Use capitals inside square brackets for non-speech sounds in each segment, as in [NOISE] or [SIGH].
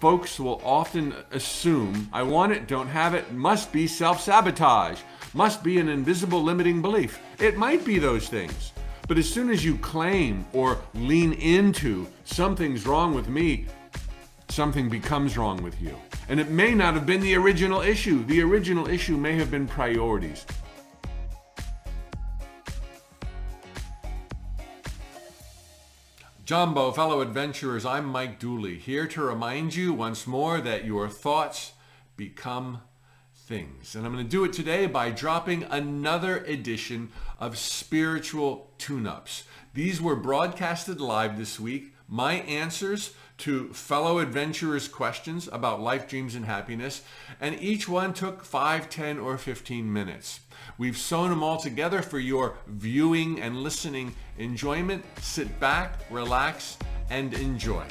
folks will often assume I want it, don't have it, must be self sabotage, must be an invisible limiting belief. It might be those things. But as soon as you claim or lean into something's wrong with me, something becomes wrong with you. And it may not have been the original issue. The original issue may have been priorities. Jumbo, fellow adventurers, I'm Mike Dooley, here to remind you once more that your thoughts become things. And I'm going to do it today by dropping another edition of Spiritual Tune Ups. These were broadcasted live this week. My answers to fellow adventurers' questions about life, dreams, and happiness, and each one took 5, 10, or 15 minutes. We've sewn them all together for your viewing and listening enjoyment. Sit back, relax, and enjoy.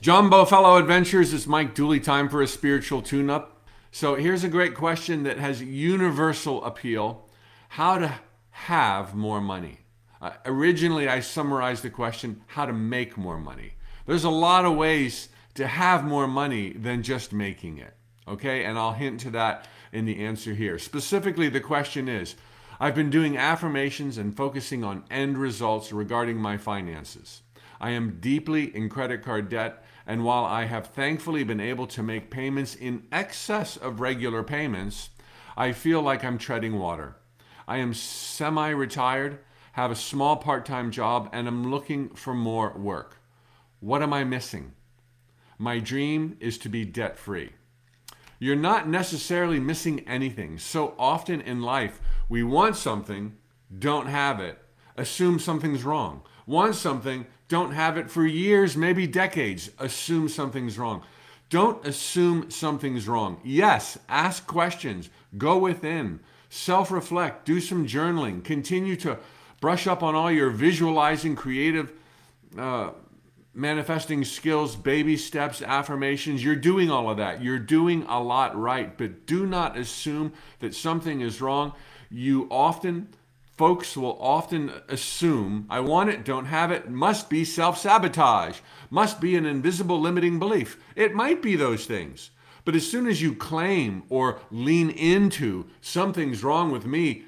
Jumbo, fellow Adventures, it's Mike Dooley. Time for a spiritual tune up. So here's a great question that has universal appeal how to have more money. Uh, originally, I summarized the question how to make more money. There's a lot of ways to have more money than just making it. Okay, and I'll hint to that in the answer here. Specifically, the question is I've been doing affirmations and focusing on end results regarding my finances. I am deeply in credit card debt, and while I have thankfully been able to make payments in excess of regular payments, I feel like I'm treading water. I am semi retired, have a small part time job, and I'm looking for more work. What am I missing? My dream is to be debt free you're not necessarily missing anything. So often in life, we want something, don't have it, assume something's wrong. Want something, don't have it for years, maybe decades, assume something's wrong. Don't assume something's wrong. Yes, ask questions, go within, self reflect, do some journaling, continue to brush up on all your visualizing, creative uh, manifesting skills, baby steps, affirmations. You're doing all of that. You're doing a lot right, but do not assume that something is wrong. You often, folks will often assume, I want it, don't have it, must be self sabotage, must be an invisible limiting belief. It might be those things. But as soon as you claim or lean into something's wrong with me,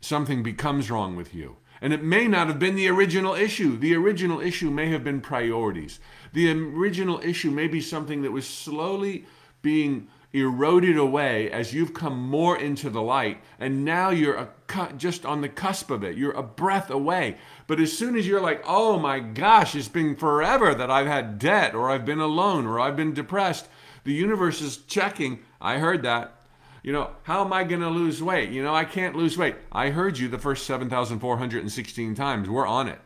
something becomes wrong with you. And it may not have been the original issue. The original issue may have been priorities. The original issue may be something that was slowly being eroded away as you've come more into the light, and now you're a just on the cusp of it. You're a breath away. But as soon as you're like, oh my gosh, it's been forever that I've had debt, or I've been alone, or I've been depressed, the universe is checking. I heard that. You know, how am I going to lose weight? You know, I can't lose weight. I heard you the first 7,416 times. We're on it.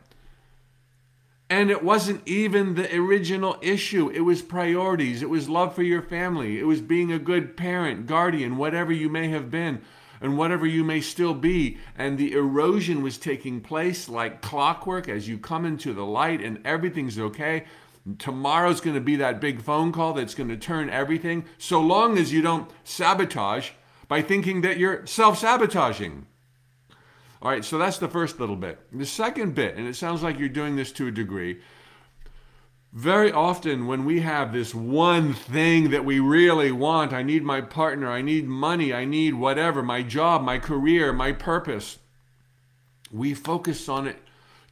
And it wasn't even the original issue. It was priorities. It was love for your family. It was being a good parent, guardian, whatever you may have been and whatever you may still be. And the erosion was taking place like clockwork as you come into the light and everything's okay. Tomorrow's going to be that big phone call that's going to turn everything, so long as you don't sabotage by thinking that you're self sabotaging. All right, so that's the first little bit. The second bit, and it sounds like you're doing this to a degree, very often when we have this one thing that we really want, I need my partner, I need money, I need whatever, my job, my career, my purpose, we focus on it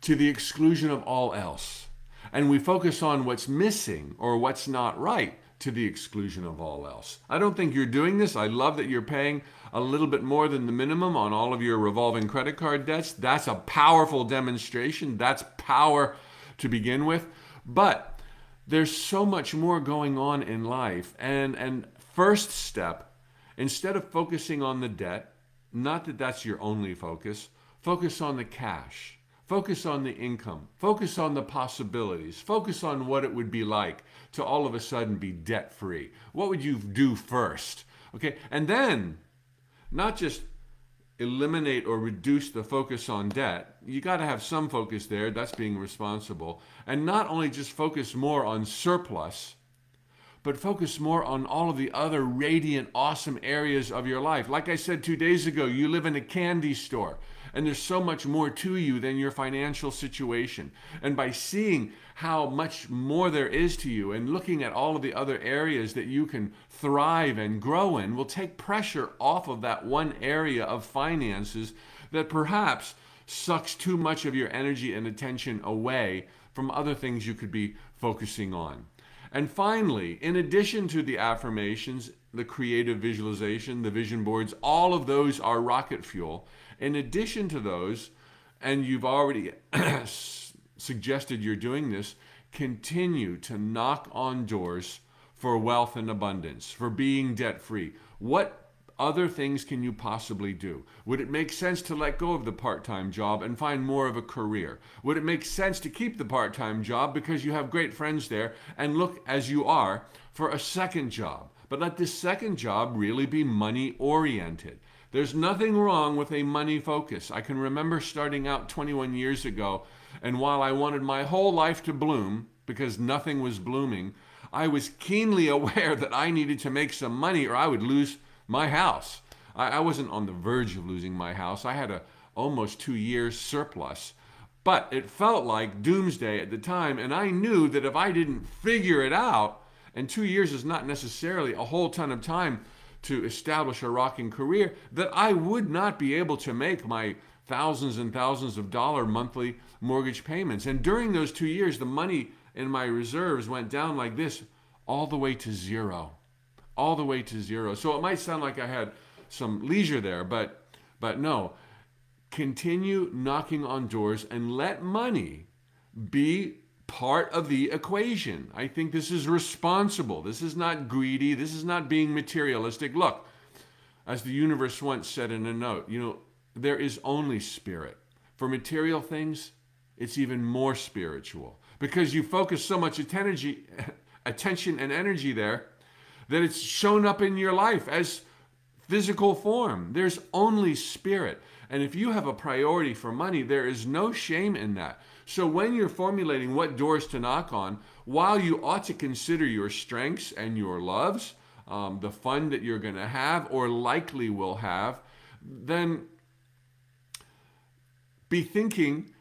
to the exclusion of all else and we focus on what's missing or what's not right to the exclusion of all else. I don't think you're doing this. I love that you're paying a little bit more than the minimum on all of your revolving credit card debts. That's a powerful demonstration. That's power to begin with. But there's so much more going on in life. And and first step, instead of focusing on the debt, not that that's your only focus, focus on the cash. Focus on the income. Focus on the possibilities. Focus on what it would be like to all of a sudden be debt free. What would you do first? Okay, and then not just eliminate or reduce the focus on debt. You got to have some focus there. That's being responsible. And not only just focus more on surplus, but focus more on all of the other radiant, awesome areas of your life. Like I said two days ago, you live in a candy store And there's so much more to you than your financial situation. And by seeing how much more there is to you and looking at all of the other areas that you can thrive and grow in will take pressure off of that one area of finances that perhaps sucks too much of your energy and attention away from other things you could be focusing on. And finally, in addition to the affirmations, the creative visualization, the vision boards, all of those are rocket fuel. In addition to those, and you've already [CLEARS THROAT] suggested you're doing this, continue to knock on doors for wealth and abundance, for being debt free. What other things can you possibly do? Would it make sense to let go of the part time job and find more of a career? Would it make sense to keep the part time job because you have great friends there and look as you are for a second job? But let this second job really be money oriented. There's nothing wrong with a money focus. I can remember starting out 21 years ago, and while I wanted my whole life to bloom because nothing was blooming, I was keenly [LAUGHS] aware that I needed to make some money or I would lose my house. I, I wasn't on the verge of losing my house. I had a almost two years surplus. But it felt like doomsday at the time, and I knew that if I didn't figure it out, and two years is not necessarily a whole ton of time to establish a rocking career, that I would not be able to make my thousands and thousands of dollar monthly mortgage payments. And during those two years, the money in my reserves went down like this all the way to zero all the way to zero. So it might sound like I had some leisure there, but but no. Continue knocking on doors and let money be part of the equation. I think this is responsible. This is not greedy. This is not being materialistic. Look, as the universe once said in a note, you know, there is only spirit. For material things, it's even more spiritual because you focus so much attention, [LAUGHS] attention and energy there that it's shown up in your life as physical form. There's only spirit. And if you have a priority for money, there is no shame in that. So when you're formulating what doors to knock on, while you ought to consider your strengths and your loves, um, the fun that you're going to have or likely will have, then be thinking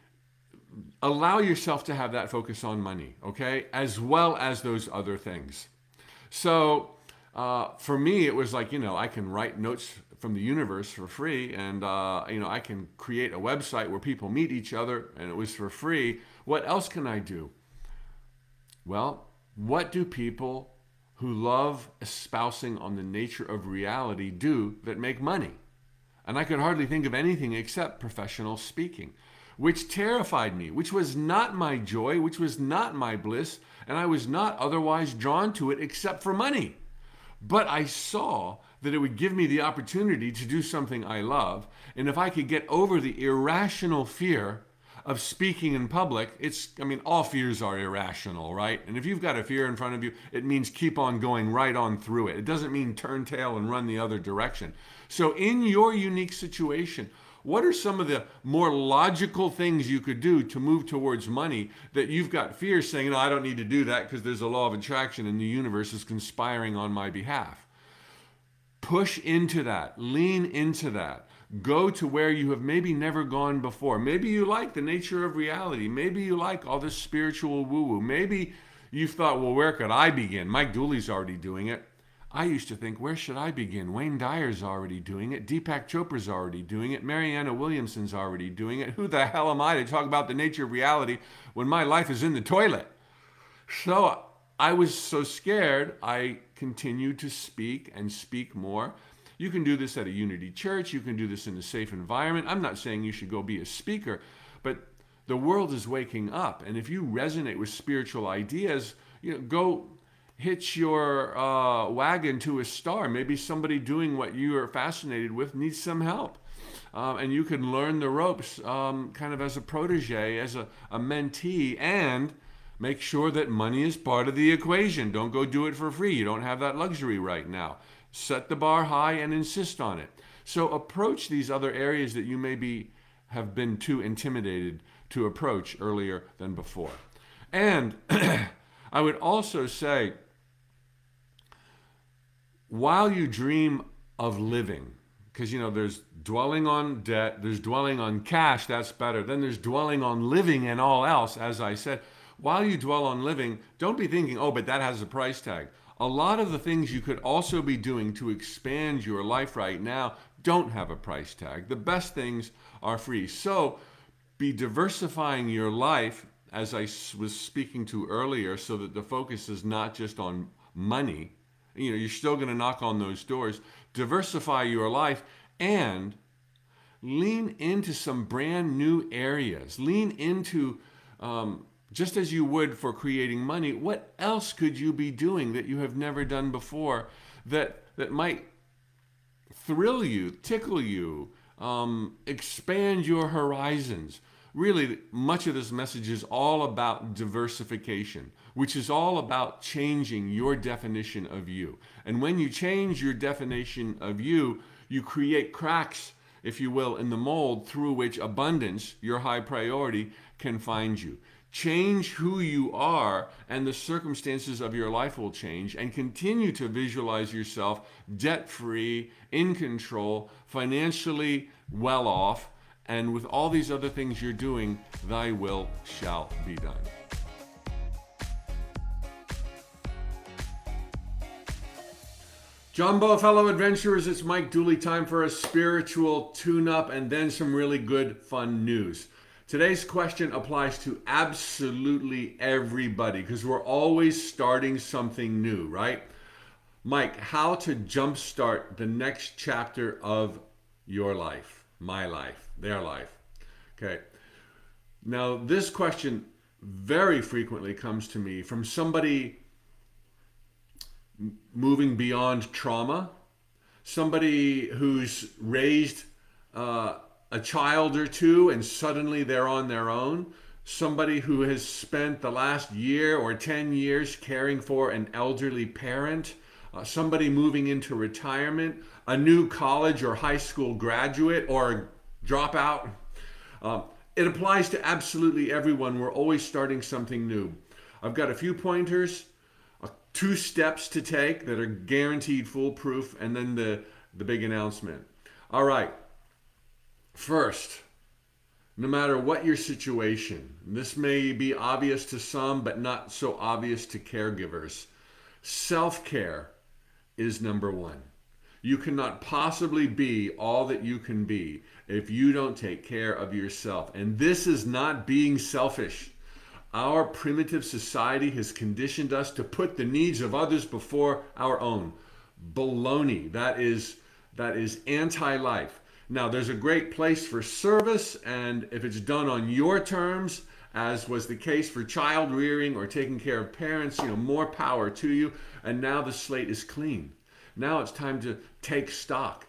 allow yourself to have that focus on money, okay, as well as those other things. So uh, for me, it was like, you know, I can write notes from the universe for free and, uh, you know, I can create a website where people meet each other and it was for free. What else can I do? Well, what do people who love espousing on the nature of reality do that make money? And I could hardly think of anything except professional speaking, which terrified me, which was not my joy, which was not my bliss, and I was not otherwise drawn to it except for money. But I saw that it would give me the opportunity to do something I love. And if I could get over the irrational fear of speaking in public, it's, I mean, all fears are irrational, right? And if you've got a fear in front of you, it means keep on going right on through it. It doesn't mean turn tail and run the other direction. So, in your unique situation, what are some of the more logical things you could do to move towards money that you've got fear saying, no, I don't need to do that because there's a law of attraction and the universe is conspiring on my behalf? Push into that, lean into that. Go to where you have maybe never gone before. Maybe you like the nature of reality. Maybe you like all this spiritual woo woo. Maybe you've thought, well, where could I begin? Mike Dooley's already doing it. I used to think, where should I begin? Wayne Dyer's already doing it. Deepak Chopra's already doing it. Marianne Williamson's already doing it. Who the hell am I to talk about the nature of reality when my life is in the toilet? So I was so scared, I continued to speak and speak more. You can do this at a Unity church. You can do this in a safe environment. I'm not saying you should go be a speaker, but the world is waking up. And if you resonate with spiritual ideas, you know, go hitch your uh, wagon to a star. Maybe somebody doing what you are fascinated with needs some help. Um, and you can learn the ropes um, kind of as a protege, as a, a mentee, and make sure that money is part of the equation. Don't go do it for free. You don't have that luxury right now. Set the bar high and insist on it. So approach these other areas that you maybe have been too intimidated to approach earlier than before. And [CLEARS THROAT] I would also say, while you dream of living, because you know there's dwelling on debt, there's dwelling on cash, that's better. Then there's dwelling on living and all else, as I said. While you dwell on living, don't be thinking, oh, but that has a price tag. A lot of the things you could also be doing to expand your life right now don't have a price tag. The best things are free. So be diversifying your life, as I was speaking to earlier, so that the focus is not just on money. You know, you're still going to knock on those doors. Diversify your life and lean into some brand new areas. Lean into um, just as you would for creating money, what else could you be doing that you have never done before that, that might thrill you, tickle you, um, expand your horizons? Really, much of this message is all about diversification, which is all about changing your definition of you. And when you change your definition of you, you create cracks, if you will, in the mold through which abundance, your high priority, can find you. Change who you are, and the circumstances of your life will change, and continue to visualize yourself debt free, in control, financially well off, and with all these other things you're doing, thy will shall be done. Jumbo, fellow adventurers, it's Mike Dooley. Time for a spiritual tune up and then some really good, fun news. Today's question applies to absolutely everybody because we're always starting something new, right? Mike, how to jumpstart the next chapter of your life, my life, their life. Okay. Now, this question very frequently comes to me from somebody moving beyond trauma, somebody who's raised uh, a child or two and suddenly they're on their own. Somebody who has spent the last year or 10 years caring for an elderly parent. Uh, somebody moving into retirement, a new college or high school graduate or dropout. Uh, it applies to absolutely everyone. We're always starting something new. I've got a few pointers, uh, two steps to take that are guaranteed foolproof, and then the, the big announcement. All right, First, no matter what your situation, this may be obvious to some, but not so obvious to caregivers, self care is number one. You cannot possibly be all that you can be if you don't take care of yourself. And this is not being selfish. Our primitive society has conditioned us to put the needs of others before our own. Baloney. That is that is anti-life. Now, there's a great place for service, and if it's done on your terms, as was the case for child rearing or taking care of parents, you know, more power to you. And now the slate is clean. Now it's time to take stock,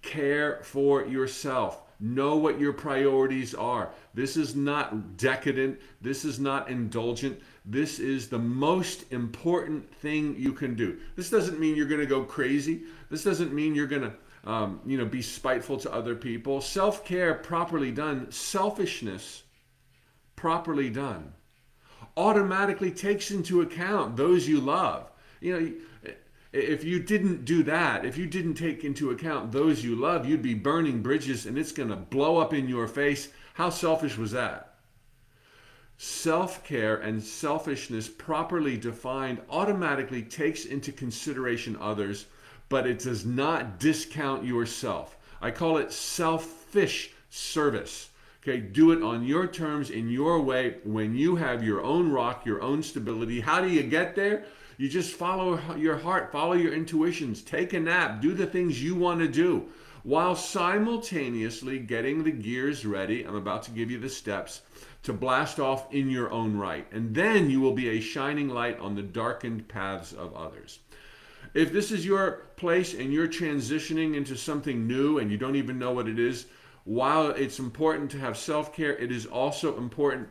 care for yourself. Know what your priorities are. This is not decadent. This is not indulgent. This is the most important thing you can do. This doesn't mean you're going to go crazy. This doesn't mean you're going to um, you know, be spiteful to other people. Self care properly done, selfishness properly done, automatically takes into account those you love. You know, if you didn't do that, if you didn't take into account those you love, you'd be burning bridges and it's going to blow up in your face. How selfish was that? Self care and selfishness, properly defined, automatically takes into consideration others but it does not discount yourself. I call it selfish service. Okay, do it on your terms, in your way, when you have your own rock, your own stability. How do you get there? You just follow your heart, follow your intuitions, take a nap, do the things you want to do while simultaneously getting the gears ready. I'm about to give you the steps to blast off in your own right. And then you will be a shining light on the darkened paths of others. If this is your place and you're transitioning into something new and you don't even know what it is, while it's important to have self care, it is also important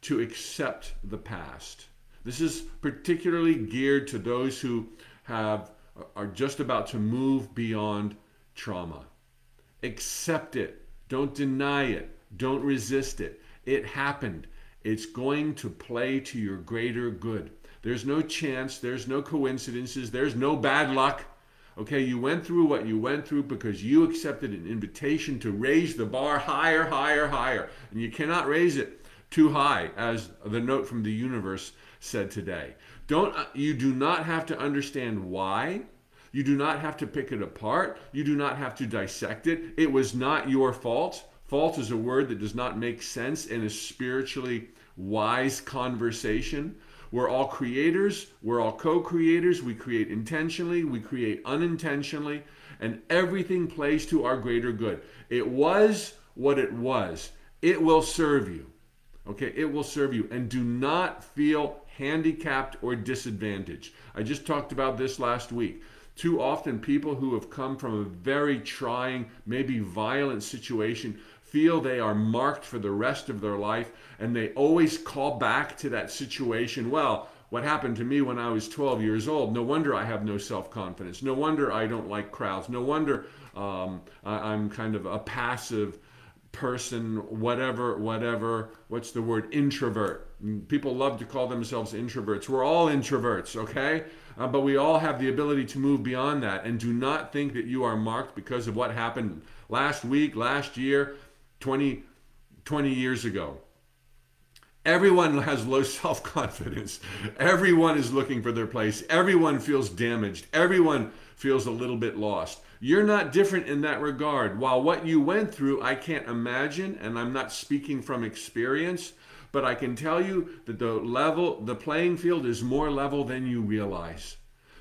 to accept the past. This is particularly geared to those who have are just about to move beyond trauma. Accept it. Don't deny it. Don't resist it. It happened. It's going to play to your greater good. There's no chance, there's no coincidences, there's no bad luck. Okay, you went through what you went through because you accepted an invitation to raise the bar higher, higher, higher. And you cannot raise it too high, as the note from the universe said today. Don't uh, you do not have to understand why. You do not have to pick it apart. You do not have to dissect it. It was not your fault. Fault is a word that does not make sense in a spiritually wise conversation. We're all creators, we're all co creators. We create intentionally, we create unintentionally, and everything plays to our greater good. It was what it was, it will serve you. Okay, it will serve you. And do not feel handicapped or disadvantaged. I just talked about this last week. Too often, people who have come from a very trying, maybe violent situation feel they are marked for the rest of their life and they always call back to that situation. Well, what happened to me when I was 12 years old? No wonder I have no self confidence. No wonder I don't like crowds. No wonder um, I, am kind of a passive person, whatever, whatever. What's the word? Introvert. People love to call themselves introverts. We're all introverts, okay? Uh, but we all have the ability to move beyond that. And do not think that you are marked because of what happened last week, last year, 20, 20 years ago. Everyone has low [LAUGHS] self confidence. Everyone is looking for their place. Everyone feels damaged. Everyone feels a little bit lost. You're not different in that regard. While what you went through, I can't imagine, and I'm not speaking from experience, but I can tell you that the level, the playing field is more level than you realize.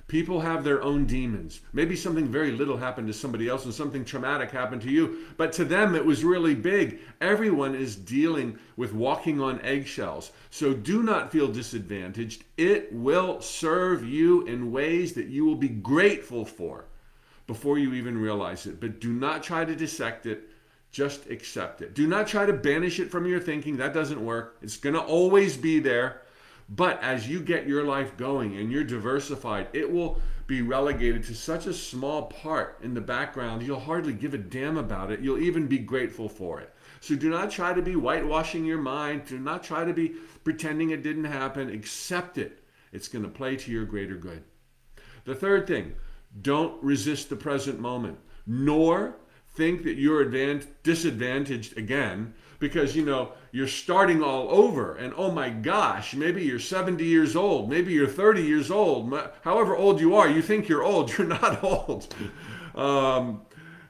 People have their own demons. Maybe something very little happened to somebody else and something traumatic happened to you, but to them it was really big. Everyone is dealing with walking on eggshells. So do not feel disadvantaged. It will serve you in ways that you will be grateful for before you even realize it. But do not try to dissect it just accept it. Do not try to banish it from your thinking. That doesn't work. It's going to always be there. But as you get your life going and you're diversified, it will be relegated to such a small part in the background, you'll hardly give a damn about it. You'll even be grateful for it. So do not try to be whitewashing your mind. Do not try to be pretending it didn't happen. Accept it. It's going to play to your greater good. The third thing, don't resist the present moment, nor think that you're advan- disadvantaged again because you know you're starting all over and oh my gosh maybe you're 70 years old maybe you're 30 years old however old you are you think you're old [LAUGHS] you're not old. Um,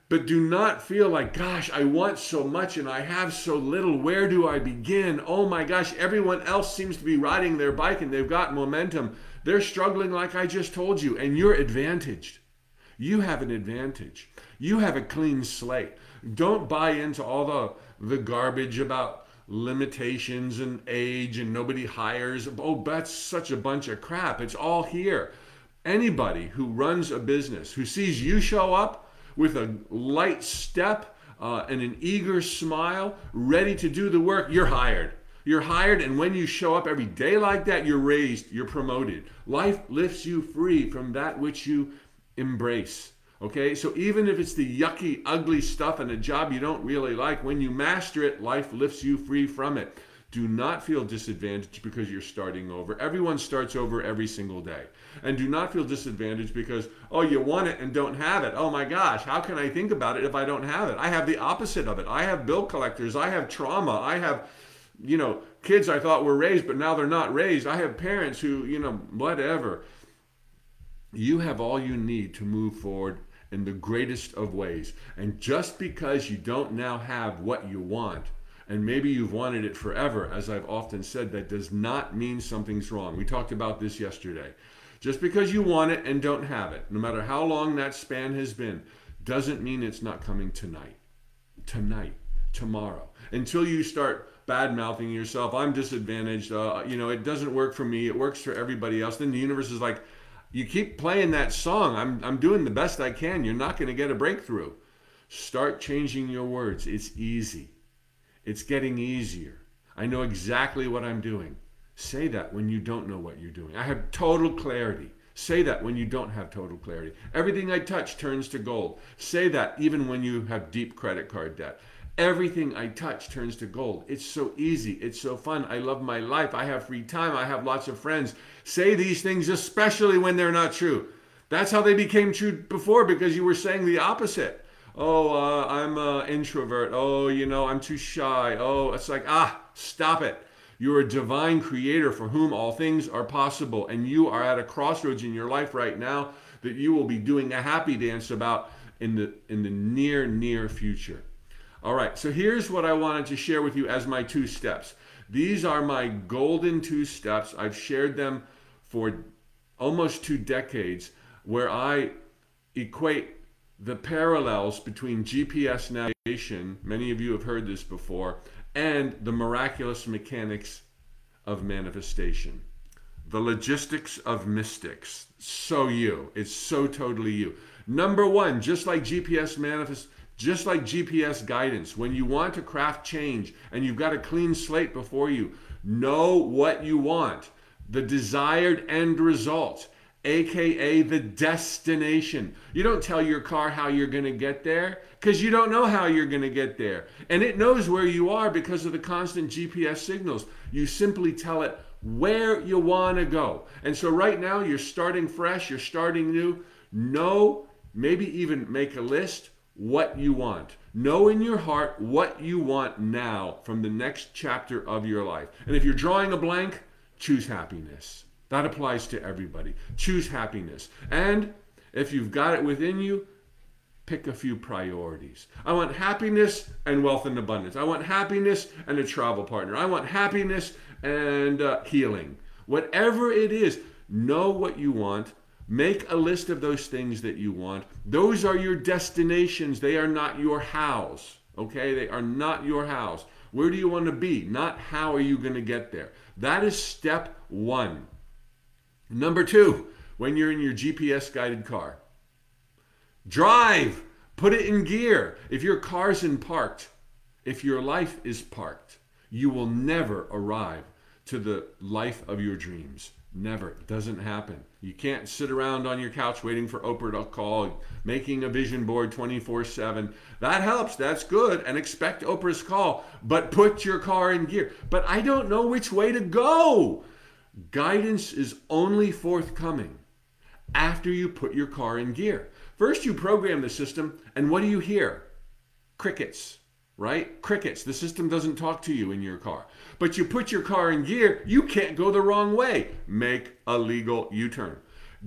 but do not feel like gosh i want so much and i have so little where do i begin? Oh my gosh everyone else seems to be riding their bike and they've got momentum. They're struggling like i just told you and you're advantaged. You have an advantage you have a clean slate. Don't buy into all the, the garbage about limitations and age and nobody hires. Oh, that's such a bunch of crap. It's all here. Anybody who runs a business, who sees you show up with a light step uh, and an eager smile, ready to do the work, you're hired. You're hired, and when you show up every day like that, you're raised, you're promoted. Life lifts you free from that which you embrace. Okay, so even if it's the yucky, ugly stuff and a job you don't really like, when you master it, life lifts you free from it. Do not feel disadvantaged because you're starting over. Everyone starts over every single day. And do not feel disadvantaged because, oh, you want it and don't have it. Oh my gosh, how can I think about it if I don't have it? I have the opposite of it. I have bill collectors. I have trauma. I have, you know, kids I thought were raised, but now they're not raised. I have parents who, you know, whatever. You have all you need to move forward in the greatest of ways. And just because you don't now have what you want, and maybe you've wanted it forever, as I've often said, that does not mean something's wrong. We talked about this yesterday. Just because you want it and don't have it, no matter how long that span has been, doesn't mean it's not coming tonight. Tonight, tomorrow. Until you start bad mouthing yourself, I'm disadvantaged, uh, you know, it doesn't work for me, it works for everybody else. Then the universe is like, you keep playing that song. I'm, I'm doing the best I can. You're not going to get a breakthrough. Start changing your words. It's easy. It's getting easier. I know exactly what I'm doing. Say that when you don't know what you're doing. I have total clarity. Say that when you don't have total clarity. Everything I touch turns to gold. Say that even when you have deep credit card debt. Everything I touch turns to gold. It's so easy. It's so fun. I love my life. I have free time. I have lots of friends. Say these things, especially when they're not true. That's how they became true before because you were saying the opposite. Oh, uh, I'm an introvert. Oh, you know, I'm too shy. Oh, it's like, ah, stop it. You're a divine creator for whom all things are possible. And you are at a crossroads in your life right now that you will be doing a happy dance about in the in the near near future. All right. So here's what I wanted to share with you as my two steps. These are my golden two steps. I've shared them for almost two decades where I equate the parallels between GPS navigation, many of you have heard this before, and the miraculous mechanics of manifestation. The logistics of mystics. So you. It's so totally you. Number one, just like GPS manifest, just like GPS guidance, when you want to craft change and you've got a clean slate before you, know what you want, the desired end result aka the destination. You don't tell your car how you're going to get there because you don't know how you're going to get there. And it knows where you are because of the constant GPS signals. You simply tell it where you want to go. And so right now you're starting fresh, you're starting new. Know, maybe even make a list what you want. Know in your heart what you want now from the next chapter of your life. And if you're drawing a blank, choose happiness. That applies to everybody. Choose happiness. And if you've got it within you, pick a few priorities. I want happiness and wealth and abundance. I want happiness and a travel partner. I want happiness and uh, healing. Whatever it is, know what you want. Make a list of those things that you want. Those are your destinations. They are not your house. Okay? They are not your house. Where do you want to be? Not how are you going to get there. That is step one. Number two, when you're in your GPS guided car, drive, put it in gear. If your car's in parked, if your life is parked, you will never arrive to the life of your dreams. Never. It doesn't happen. You can't sit around on your couch waiting for Oprah to call, making a vision board 24 7. That helps. That's good. And expect Oprah's call. But put your car in gear. But I don't know which way to go. Guidance is only forthcoming after you put your car in gear. First, you program the system, and what do you hear? Crickets, right? Crickets. The system doesn't talk to you in your car. But you put your car in gear, you can't go the wrong way. Make a legal U turn.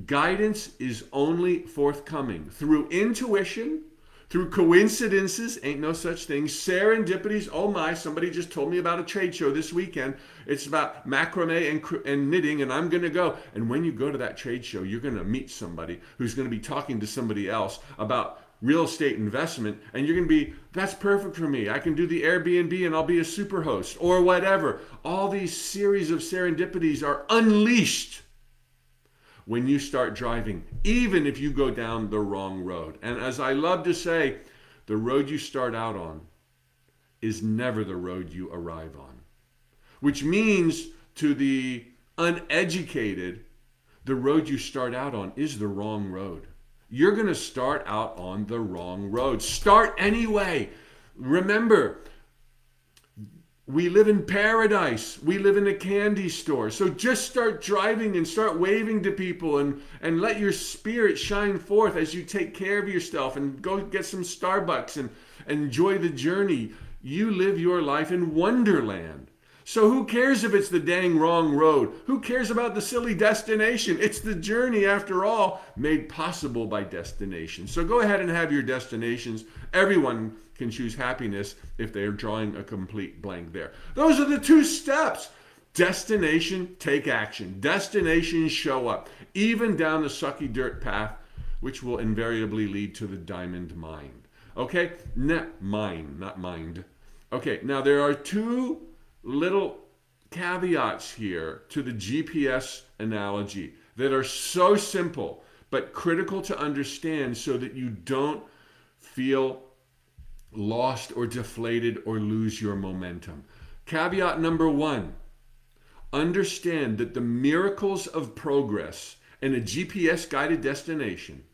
Guidance is only forthcoming through intuition through coincidences, ain't no such thing. Serendipities, oh my, somebody just told me about a trade show this weekend. It's about macrame and, and knitting, and I'm going to go. And when you go to that trade show, you're going to meet somebody who's going to be talking to somebody else about real estate investment, and you're going to be, that's perfect for me. I can do the Airbnb and I'll be a super host or whatever. All these series of serendipities are unleashed when you start driving, even if you go down the wrong road. And as I love to say, the road you start out on is never the road you arrive on, which means to the uneducated, the road you start out on is the wrong road. You're going to start out on the wrong road. Start anyway. Remember, we live in paradise. We live in a candy store. So just start driving and start waving to people and, and let your spirit shine forth as you take care of yourself and go get some Starbucks and, and enjoy the journey. You live your life in Wonderland. So who cares if it's the dang wrong road? Who cares about the silly destination? It's the journey, after all, made possible by destination. So go ahead and have your destinations. Everyone can choose happiness if they're drawing a complete blank there. Those are the two steps. Destination, take action. Destination, show up. Even down the sucky dirt path, which will invariably lead to the diamond mine. Okay? Not mine, not mind. Okay, now there are two little caveats here to the GPS analogy that are so simple but critical to understand so that you don't feel lost or deflated or lose your momentum. Caveat number one understand that the miracles of progress in a GPS guided destination,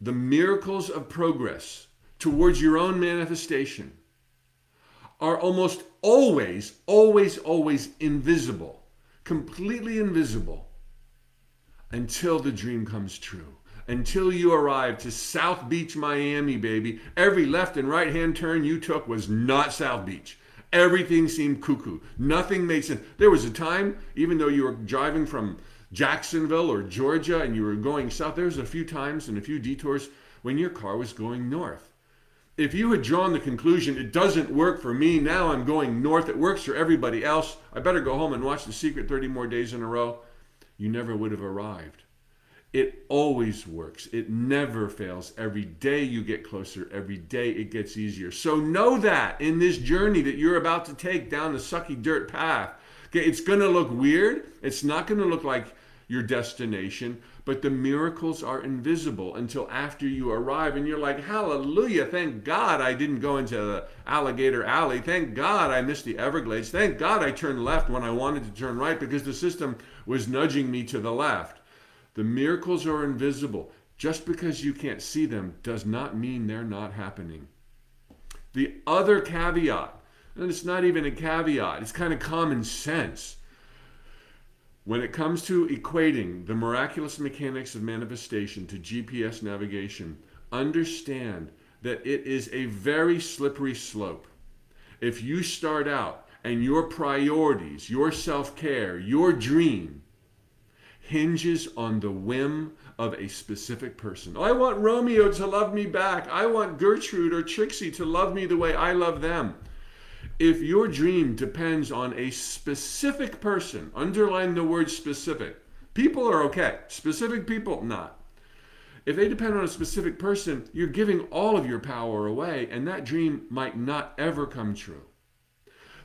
the miracles of progress towards your own manifestation, are almost always, always, always invisible, completely invisible until the dream comes true. until you arrive to South Beach, Miami, baby. Every left and right hand turn you took was not South Beach. Everything seemed cuckoo. Nothing made sense. There was a time, even though you were driving from Jacksonville or Georgia and you were going south, there was a few times and a few detours when your car was going north if you had drawn the conclusion it doesn't work for me now i'm going north it works for everybody else i better go home and watch the secret 30 more days in a row you never would have arrived. It always works. It never fails. Every day you get closer every day it gets easier. So know that in this journey that you're about to take down the sucky dirt path. Okay it's to look weird. It's not to look like your destination but the miracles are invisible until after you arrive and you're like hallelujah thank god i didn't go into the alligator alley. Thank god i missed the everglades. Thank god i turned left when i wanted to turn right because the system was nudging me to the left. The miracles are invisible. Just because you can't see them does not mean they're not happening. The other caveat and it's not even a caveat it's kind of common sense when it comes to equating the miraculous mechanics of manifestation to GPS navigation, understand that it is a very slippery slope. If you start out and your priorities, your self care, your dream hinges on the whim of a specific person. I want Romeo to love me back. I want Gertrude or Trixie to love me the way I love them. If your dream depends on a specific person, underline the word specific. People are okay, specific people, not. If they depend on a specific person, you're giving all of your power away, and that dream might not ever come true.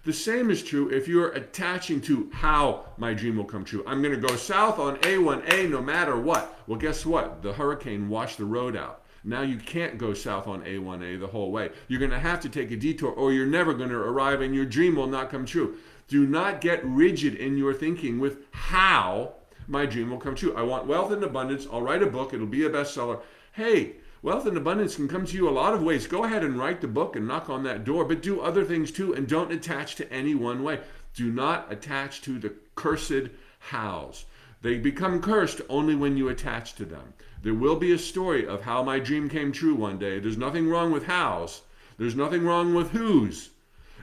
The same is true if you're attaching to how my dream will come true. I'm going to go south on A1A no matter what. Well, guess what? The hurricane washed the road out. Now you can't go south on A1A the whole way. You're going to have to take a detour or you're never going to arrive and your dream will not come true. Do not get rigid in your thinking with how my dream will come true. I want wealth and abundance. I'll write a book, it'll be a bestseller. Hey, wealth and abundance can come to you a lot of ways. Go ahead and write the book and knock on that door, but do other things too and don't attach to any one way. Do not attach to the cursed hows. They become cursed only when you attach to them. There will be a story of how my dream came true one day. There's nothing wrong with hows, there's nothing wrong with whose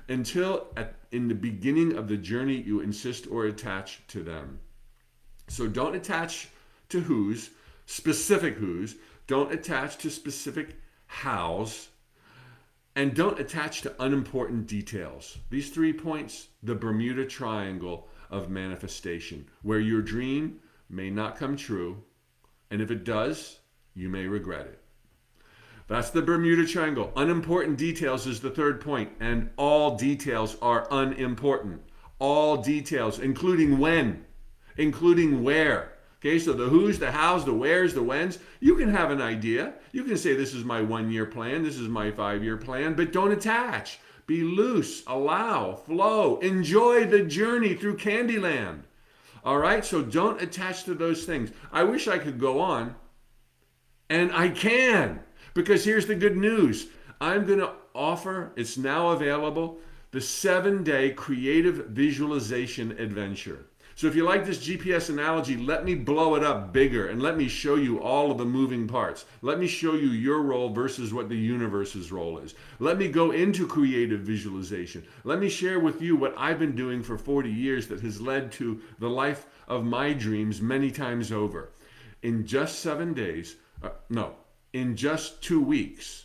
until at, in the beginning of the journey you insist or attach to them. So don't attach to whose, specific whose. Don't attach to specific hows. And don't attach to unimportant details. These three points, the Bermuda Triangle of manifestation, where your dream may not come true, and if it does, you may regret it. That's the Bermuda Triangle. Unimportant details is the third point, and all details are unimportant. All details, including when, including where. Okay, so the who's, the how's, the where's, the when's, you can have an idea. You can say, This is my one year plan, this is my five year plan, but don't attach. Be loose, allow, flow, enjoy the journey through Candyland. All right? So don't attach to those things. I wish I could go on, and I can, because here's the good news I'm going to offer, it's now available, the seven day creative visualization adventure. So if you like this GPS analogy, let me blow it up bigger and let me show you all of the moving parts. Let me show you your role versus what the universe's role is. Let me go into creative visualization. Let me share with you what I've been doing for 40 years that has led to the life of my dreams many times over. In just seven days, uh, no, in just two weeks,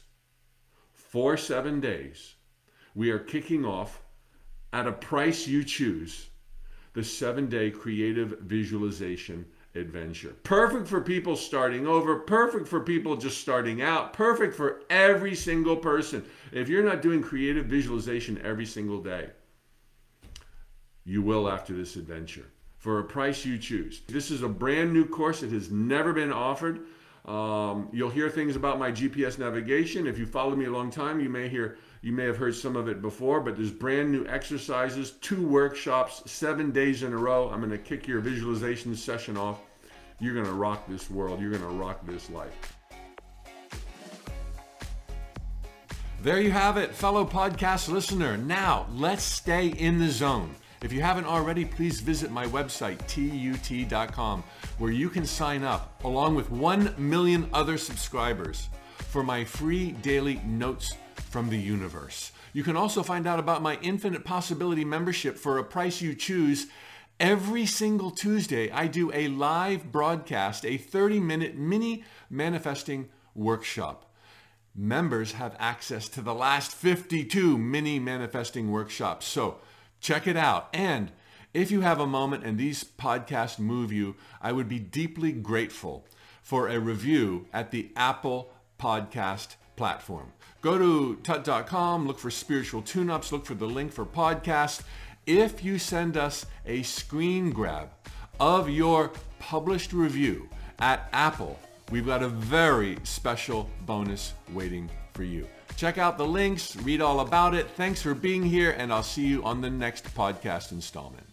for seven days, we are kicking off at a price you choose the seven day creative visualization adventure. Perfect for people starting over, perfect for people just starting out, perfect for every single person. If you're not doing creative visualization every single day, you will after this adventure for a price you choose. This is a brand new course that has never been offered. Um, you'll hear things about my GPS navigation. If you follow me a long time, you may hear you may have heard some of it before, but there's brand new exercises, two workshops, seven days in a row. I'm going to kick your visualization session off. You're going to rock this world. You're going to rock this life. There you have it, fellow podcast listener. Now, let's stay in the zone. If you haven't already, please visit my website, tut.com, where you can sign up, along with 1 million other subscribers, for my free daily notes from the universe. You can also find out about my Infinite Possibility membership for a price you choose. Every single Tuesday, I do a live broadcast, a 30 minute mini manifesting workshop. Members have access to the last 52 mini manifesting workshops. So check it out. And if you have a moment and these podcasts move you, I would be deeply grateful for a review at the Apple Podcast platform. Go to tut.com, look for spiritual tune-ups, look for the link for podcast. If you send us a screen grab of your published review at Apple, we've got a very special bonus waiting for you. Check out the links, read all about it. Thanks for being here, and I'll see you on the next podcast installment.